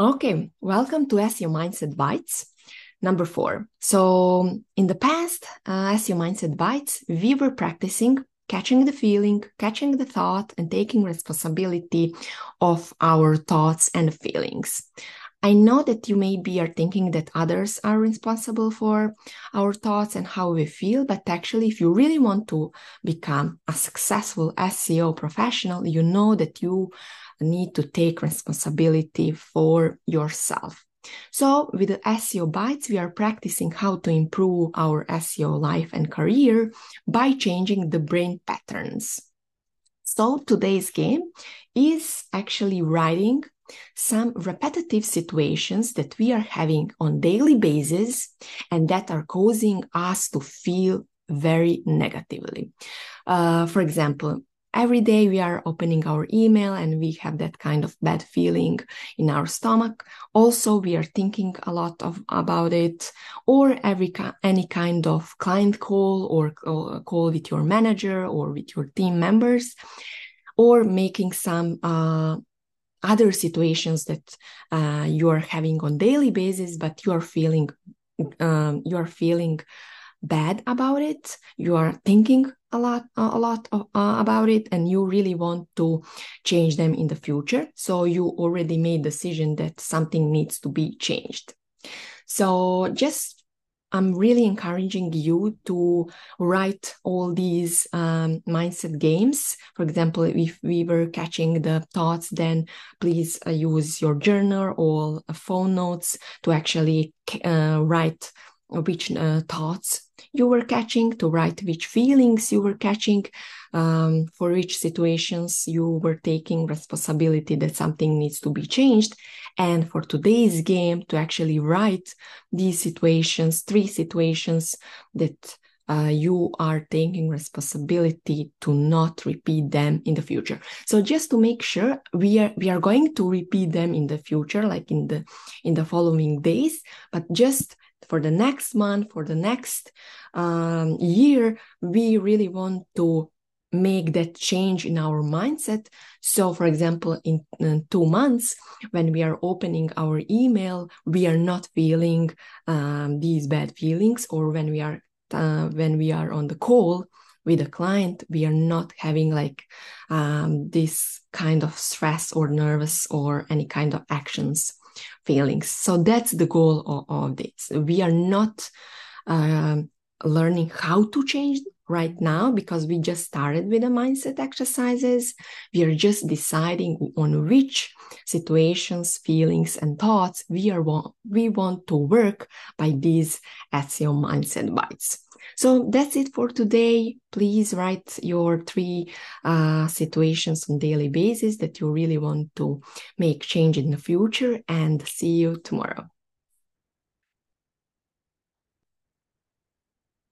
Okay, welcome to SEO Mindset Bites, number four. So, in the past, uh, SEO Mindset Bites, we were practicing catching the feeling, catching the thought, and taking responsibility of our thoughts and feelings. I know that you maybe are thinking that others are responsible for our thoughts and how we feel, but actually, if you really want to become a successful SEO professional, you know that you need to take responsibility for yourself. So, with the SEO Bites, we are practicing how to improve our SEO life and career by changing the brain patterns. So, today's game is actually writing some repetitive situations that we are having on daily basis and that are causing us to feel very negatively. Uh, for example, every day we are opening our email and we have that kind of bad feeling in our stomach also we are thinking a lot of about it or every any kind of client call or call with your manager or with your team members or making some uh, other situations that uh, you are having on daily basis but you are feeling um, you are feeling bad about it. You are thinking a lot a lot of, uh, about it and you really want to change them in the future. So you already made decision that something needs to be changed. So just I'm really encouraging you to write all these um, mindset games. For example, if we were catching the thoughts, then please uh, use your journal or phone notes to actually uh, write which uh, thoughts you were catching, to write which feelings you were catching, um, for which situations you were taking responsibility that something needs to be changed. And for today's game, to actually write these situations, three situations that uh, you are taking responsibility to not repeat them in the future so just to make sure we are we are going to repeat them in the future like in the in the following days but just for the next month, for the next um, year, we really want to make that change in our mindset. So, for example, in, two months, when we are opening our email, we are not feeling um, these bad feelings, or when we are uh, when we are on the call with a client, we are not having like um, this kind of stress or nervous or any kind of actions feelings. So that's the goal of, of this. We are not uh, learning how to change right now because we just started with the mindset exercises. We are just deciding on which situations, feelings, and thoughts we are we want to work by these SEO mindset bites. So that's it for today. Please write your three uh, situations on daily basis that you really want to make change in the future and see you tomorrow.